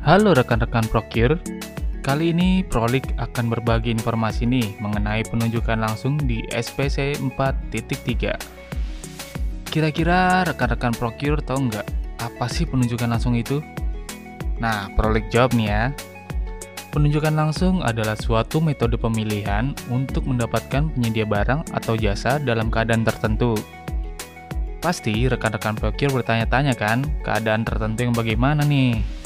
Halo rekan-rekan Procure, kali ini Prolik akan berbagi informasi nih mengenai penunjukan langsung di SPC 4.3. Kira-kira rekan-rekan Procure tahu nggak apa sih penunjukan langsung itu? Nah, Prolik jawab nih ya. Penunjukan langsung adalah suatu metode pemilihan untuk mendapatkan penyedia barang atau jasa dalam keadaan tertentu. Pasti rekan-rekan Procure bertanya-tanya kan, keadaan tertentu yang bagaimana nih?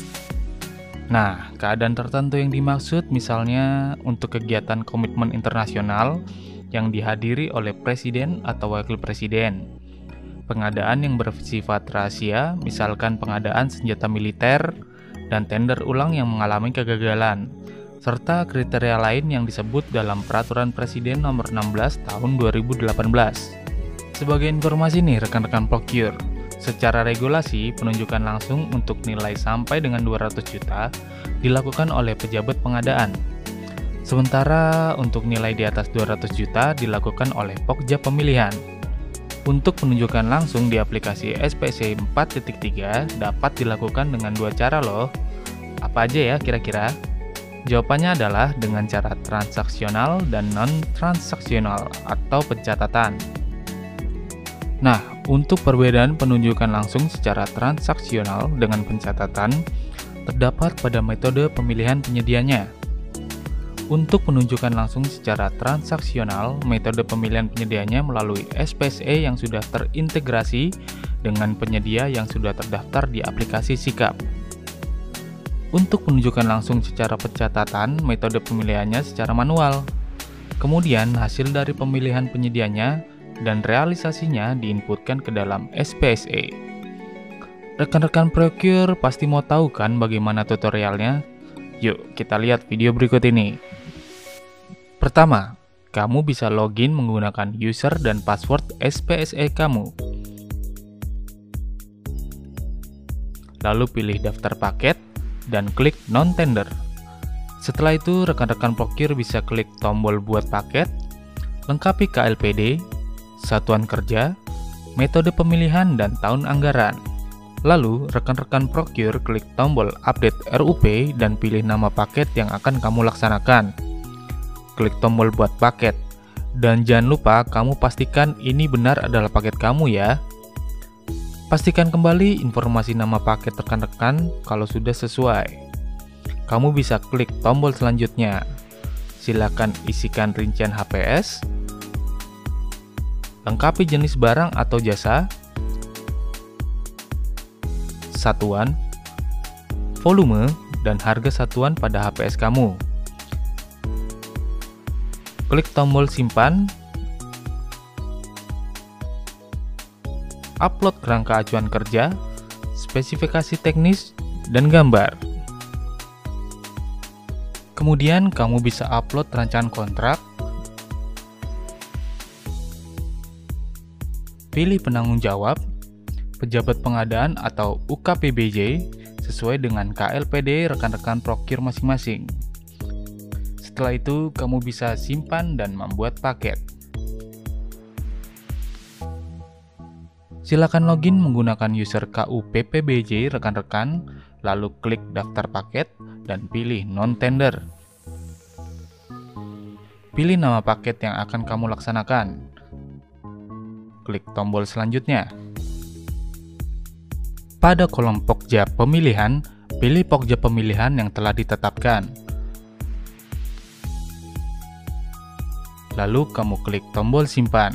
Nah, keadaan tertentu yang dimaksud misalnya untuk kegiatan komitmen internasional yang dihadiri oleh presiden atau wakil presiden. Pengadaan yang bersifat rahasia, misalkan pengadaan senjata militer, dan tender ulang yang mengalami kegagalan, serta kriteria lain yang disebut dalam Peraturan Presiden Nomor 16 Tahun 2018. Sebagai informasi nih rekan-rekan Procure, secara regulasi penunjukan langsung untuk nilai sampai dengan 200 juta dilakukan oleh pejabat pengadaan. Sementara untuk nilai di atas 200 juta dilakukan oleh Pokja Pemilihan. Untuk penunjukan langsung di aplikasi SPC 4.3 dapat dilakukan dengan dua cara loh. Apa aja ya kira-kira? Jawabannya adalah dengan cara transaksional dan non-transaksional atau pencatatan. Nah, untuk perbedaan penunjukan langsung secara transaksional dengan pencatatan, terdapat pada metode pemilihan penyedianya. Untuk penunjukan langsung secara transaksional, metode pemilihan penyedianya melalui SPSE yang sudah terintegrasi dengan penyedia yang sudah terdaftar di aplikasi Sikap. Untuk penunjukan langsung secara pencatatan, metode pemilihannya secara manual. Kemudian, hasil dari pemilihan penyedianya dan realisasinya diinputkan ke dalam SPSE. Rekan-rekan Procure pasti mau tahu kan bagaimana tutorialnya? Yuk, kita lihat video berikut ini. Pertama, kamu bisa login menggunakan user dan password SPSE kamu. Lalu pilih daftar paket dan klik non-tender. Setelah itu, rekan-rekan Procure bisa klik tombol buat paket, lengkapi KLPD, satuan kerja, metode pemilihan, dan tahun anggaran. Lalu, rekan-rekan Procure klik tombol update RUP dan pilih nama paket yang akan kamu laksanakan klik tombol buat paket. Dan jangan lupa kamu pastikan ini benar adalah paket kamu ya. Pastikan kembali informasi nama paket rekan-rekan kalau sudah sesuai. Kamu bisa klik tombol selanjutnya. Silakan isikan rincian HPS, lengkapi jenis barang atau jasa, satuan, volume, dan harga satuan pada HPS kamu. Klik tombol simpan, upload kerangka acuan kerja, spesifikasi teknis, dan gambar. Kemudian kamu bisa upload rancangan kontrak, pilih penanggung jawab, pejabat pengadaan atau UKPBJ sesuai dengan KLPD rekan-rekan prokir masing-masing. Setelah itu, kamu bisa simpan dan membuat paket. Silakan login menggunakan user KUPPBJ rekan-rekan, lalu klik daftar paket dan pilih non-tender. Pilih nama paket yang akan kamu laksanakan. Klik tombol selanjutnya. Pada kolom Pokja pemilihan, pilih Pokja pemilihan yang telah ditetapkan. lalu kamu klik tombol simpan.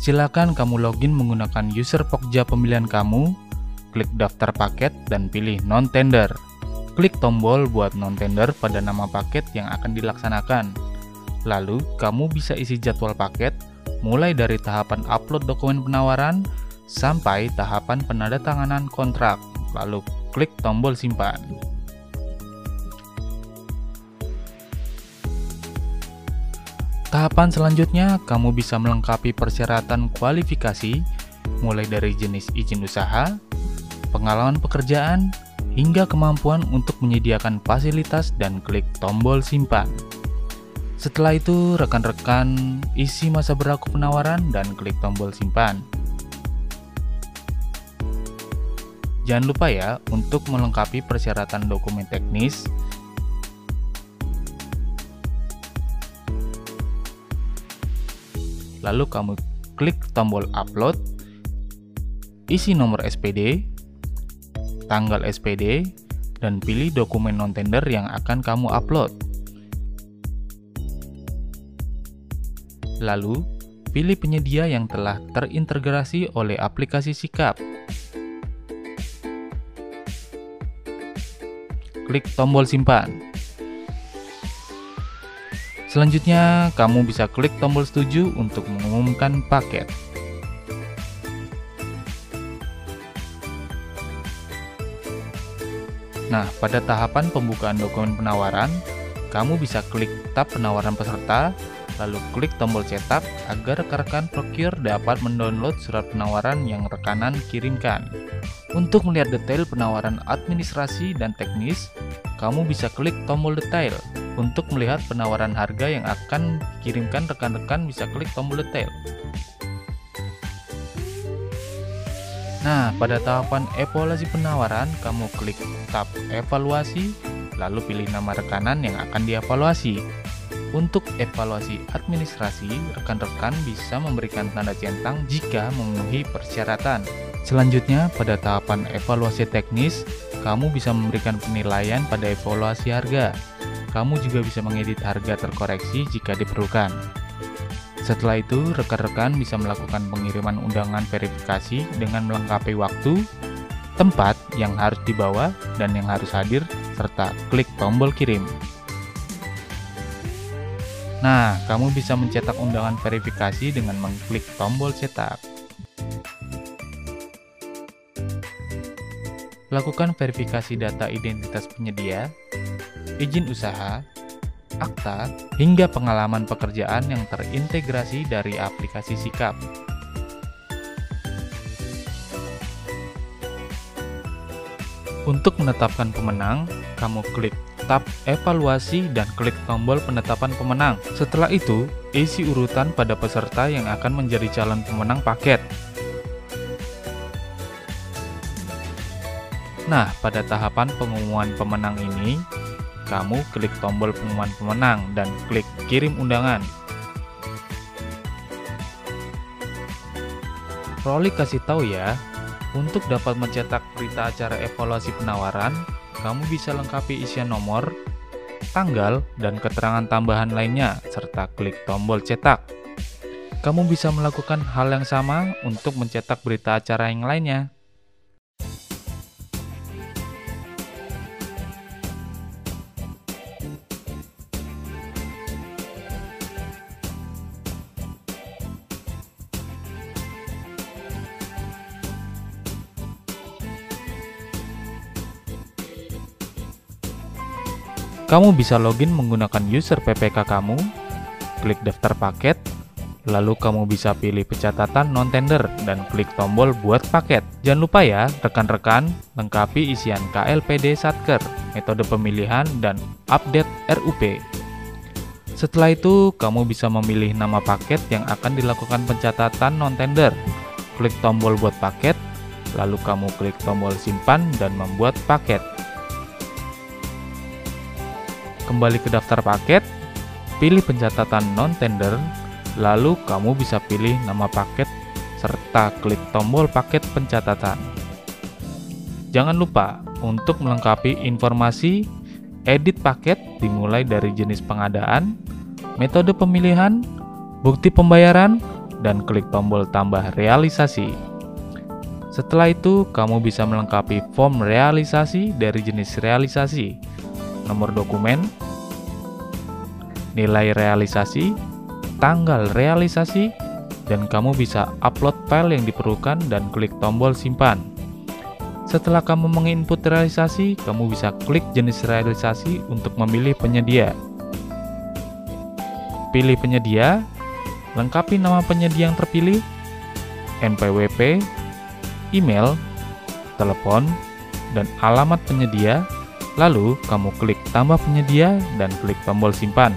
Silakan kamu login menggunakan user Pokja pemilihan kamu, klik daftar paket dan pilih non-tender. Klik tombol buat non-tender pada nama paket yang akan dilaksanakan. Lalu, kamu bisa isi jadwal paket mulai dari tahapan upload dokumen penawaran sampai tahapan penandatanganan kontrak. Lalu, klik tombol simpan. Tahapan selanjutnya, kamu bisa melengkapi persyaratan kualifikasi mulai dari jenis izin usaha, pengalaman pekerjaan, hingga kemampuan untuk menyediakan fasilitas dan klik tombol simpan. Setelah itu, rekan-rekan isi masa berlaku penawaran dan klik tombol simpan. Jangan lupa ya untuk melengkapi persyaratan dokumen teknis Lalu kamu klik tombol upload Isi nomor SPD Tanggal SPD dan pilih dokumen non-tender yang akan kamu upload Lalu, pilih penyedia yang telah terintegrasi oleh aplikasi Sikap. Klik tombol simpan. Selanjutnya, kamu bisa klik tombol setuju untuk mengumumkan paket. Nah, pada tahapan pembukaan dokumen penawaran, kamu bisa klik tab penawaran peserta lalu klik tombol cetak agar rekan-rekan procure dapat mendownload surat penawaran yang rekanan kirimkan. Untuk melihat detail penawaran administrasi dan teknis, kamu bisa klik tombol detail. Untuk melihat penawaran harga yang akan dikirimkan rekan-rekan bisa klik tombol detail. Nah, pada tahapan evaluasi penawaran, kamu klik tab evaluasi, lalu pilih nama rekanan yang akan dievaluasi. Untuk evaluasi administrasi, rekan-rekan bisa memberikan tanda centang jika memenuhi persyaratan. Selanjutnya, pada tahapan evaluasi teknis, kamu bisa memberikan penilaian pada evaluasi harga. Kamu juga bisa mengedit harga terkoreksi jika diperlukan. Setelah itu, rekan-rekan bisa melakukan pengiriman undangan verifikasi dengan melengkapi waktu, tempat yang harus dibawa, dan yang harus hadir, serta klik tombol kirim. Nah, kamu bisa mencetak undangan verifikasi dengan mengklik tombol cetak. Lakukan verifikasi data identitas penyedia, izin usaha, akta, hingga pengalaman pekerjaan yang terintegrasi dari aplikasi Sikap. Untuk menetapkan pemenang, kamu klik tab evaluasi dan klik tombol penetapan pemenang. Setelah itu, isi urutan pada peserta yang akan menjadi calon pemenang paket. Nah, pada tahapan pengumuman pemenang ini, kamu klik tombol pengumuman pemenang dan klik kirim undangan. Rolly kasih tahu ya, untuk dapat mencetak berita acara evaluasi penawaran, kamu bisa lengkapi isian nomor, tanggal, dan keterangan tambahan lainnya, serta klik tombol cetak. Kamu bisa melakukan hal yang sama untuk mencetak berita acara yang lainnya. Kamu bisa login menggunakan user PPK kamu, klik daftar paket, lalu kamu bisa pilih pencatatan non-tender dan klik tombol buat paket. Jangan lupa ya, rekan-rekan, lengkapi isian KLPD Satker, metode pemilihan, dan update RUP. Setelah itu, kamu bisa memilih nama paket yang akan dilakukan pencatatan non-tender. Klik tombol buat paket, lalu kamu klik tombol simpan dan membuat paket. Kembali ke daftar paket, pilih pencatatan non-tender, lalu kamu bisa pilih nama paket serta klik tombol paket pencatatan. Jangan lupa untuk melengkapi informasi edit paket dimulai dari jenis pengadaan, metode pemilihan, bukti pembayaran, dan klik tombol tambah realisasi. Setelah itu, kamu bisa melengkapi form realisasi dari jenis realisasi, nomor dokumen, nilai realisasi, tanggal realisasi, dan kamu bisa upload file yang diperlukan dan klik tombol simpan. Setelah kamu menginput realisasi, kamu bisa klik jenis realisasi untuk memilih penyedia. Pilih penyedia, lengkapi nama penyedia yang terpilih, NPWP, email, telepon, dan alamat penyedia Lalu, kamu klik tambah penyedia dan klik tombol simpan.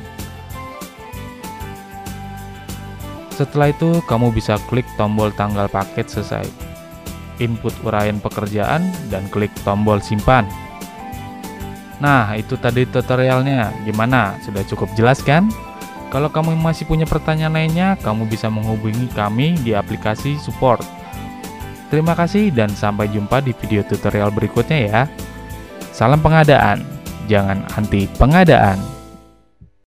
Setelah itu, kamu bisa klik tombol tanggal paket selesai. input uraian pekerjaan, dan klik tombol simpan. Nah, itu tadi tutorialnya. Gimana? Sudah cukup jelas kan? Kalau kamu masih punya pertanyaan lainnya, kamu bisa menghubungi kami di aplikasi support. Terima kasih dan sampai jumpa di video tutorial berikutnya ya. Salam pengadaan, jangan anti pengadaan.